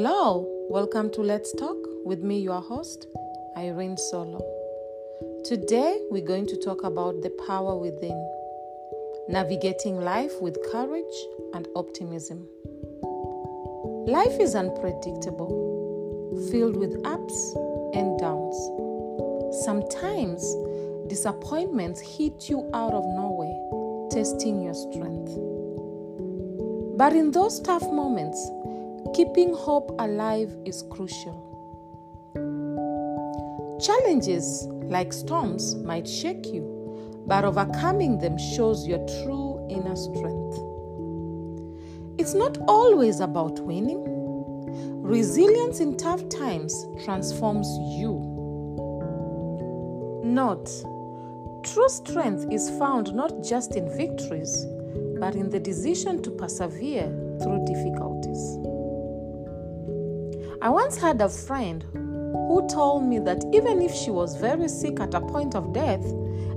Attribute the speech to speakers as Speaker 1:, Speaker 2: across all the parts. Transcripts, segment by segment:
Speaker 1: Hello, welcome to Let's Talk with me, your host, Irene Solo. Today, we're going to talk about the power within, navigating life with courage and optimism. Life is unpredictable, filled with ups and downs. Sometimes, disappointments hit you out of nowhere, testing your strength. But in those tough moments, keeping hope alive is crucial. Challenges like storms might shake you, but overcoming them shows your true inner strength. It's not always about winning. Resilience in tough times transforms you. Note, true strength is found not just in victories, but in the decision to persevere through difficulties. I once had a friend who told me that even if she was very sick at a point of death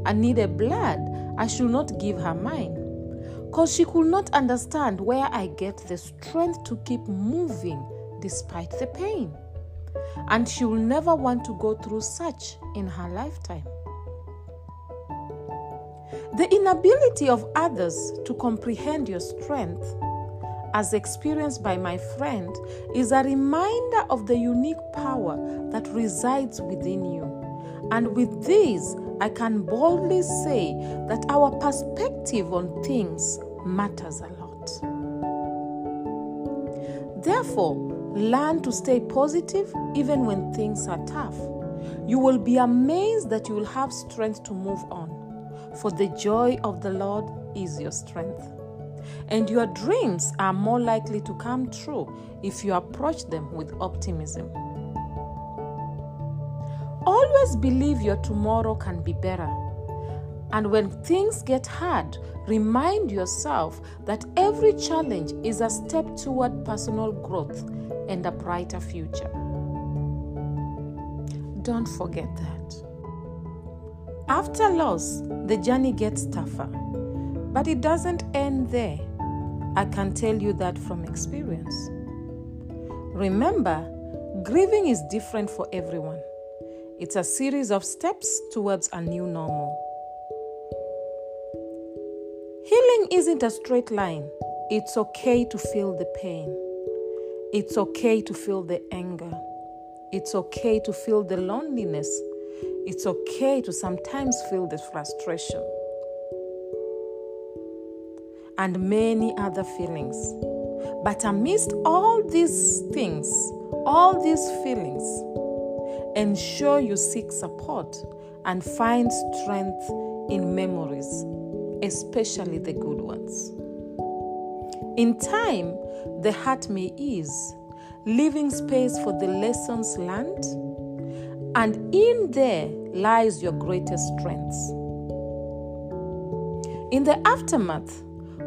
Speaker 1: and needed blood, I should not give her mine. Because she could not understand where I get the strength to keep moving despite the pain. And she will never want to go through such in her lifetime. The inability of others to comprehend your strength, as experienced by my friend, is a reminder of the unique power that resides within you. And with this, I can boldly say that our perspective on things matters a lot. Therefore, learn to stay positive even when things are tough. You will be amazed that you will have strength to move on for the joy of the Lord is your strength. And your dreams are more likely to come true if you approach them with optimism. Always believe your tomorrow can be better. And when things get hard, remind yourself that every challenge is a step toward personal growth and a brighter future. Don't forget that. After loss, the journey gets tougher. But it doesn't end there. I can tell you that from experience. Remember, grieving is different for everyone. It's a series of steps towards a new normal. Healing isn't a straight line. It's okay to feel the pain. It's okay to feel the anger. It's okay to feel the loneliness it's okay to sometimes feel the frustration and many other feelings. But amidst all these things, all these feelings, ensure you seek support and find strength in memories, especially the good ones. In time, the heart may ease, leaving space for the lessons learned and in there lies your greatest strengths. In the aftermath,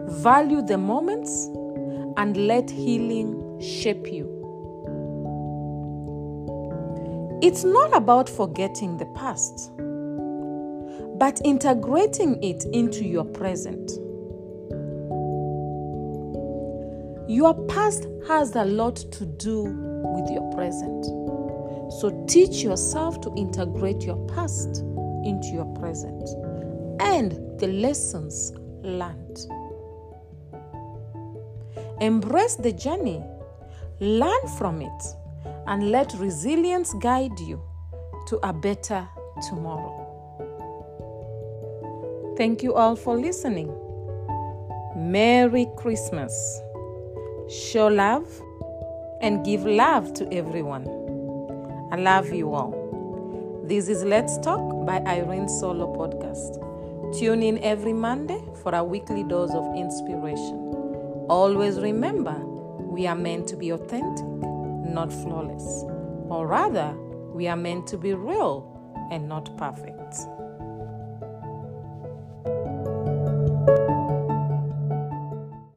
Speaker 1: value the moments and let healing shape you. It's not about forgetting the past, but integrating it into your present. Your past has a lot to do with your present. So teach yourself to integrate your past into your present and the lessons learned. Embrace the journey, learn from it, and let resilience guide you to a better tomorrow. Thank you all for listening. Merry Christmas. Show love and give love to everyone. I love you all. This is Let's Talk by Irene Solo Podcast. Tune in every Monday for a weekly dose of inspiration. Always remember, we are meant to be authentic, not flawless. Or rather, we are meant to be real and not perfect.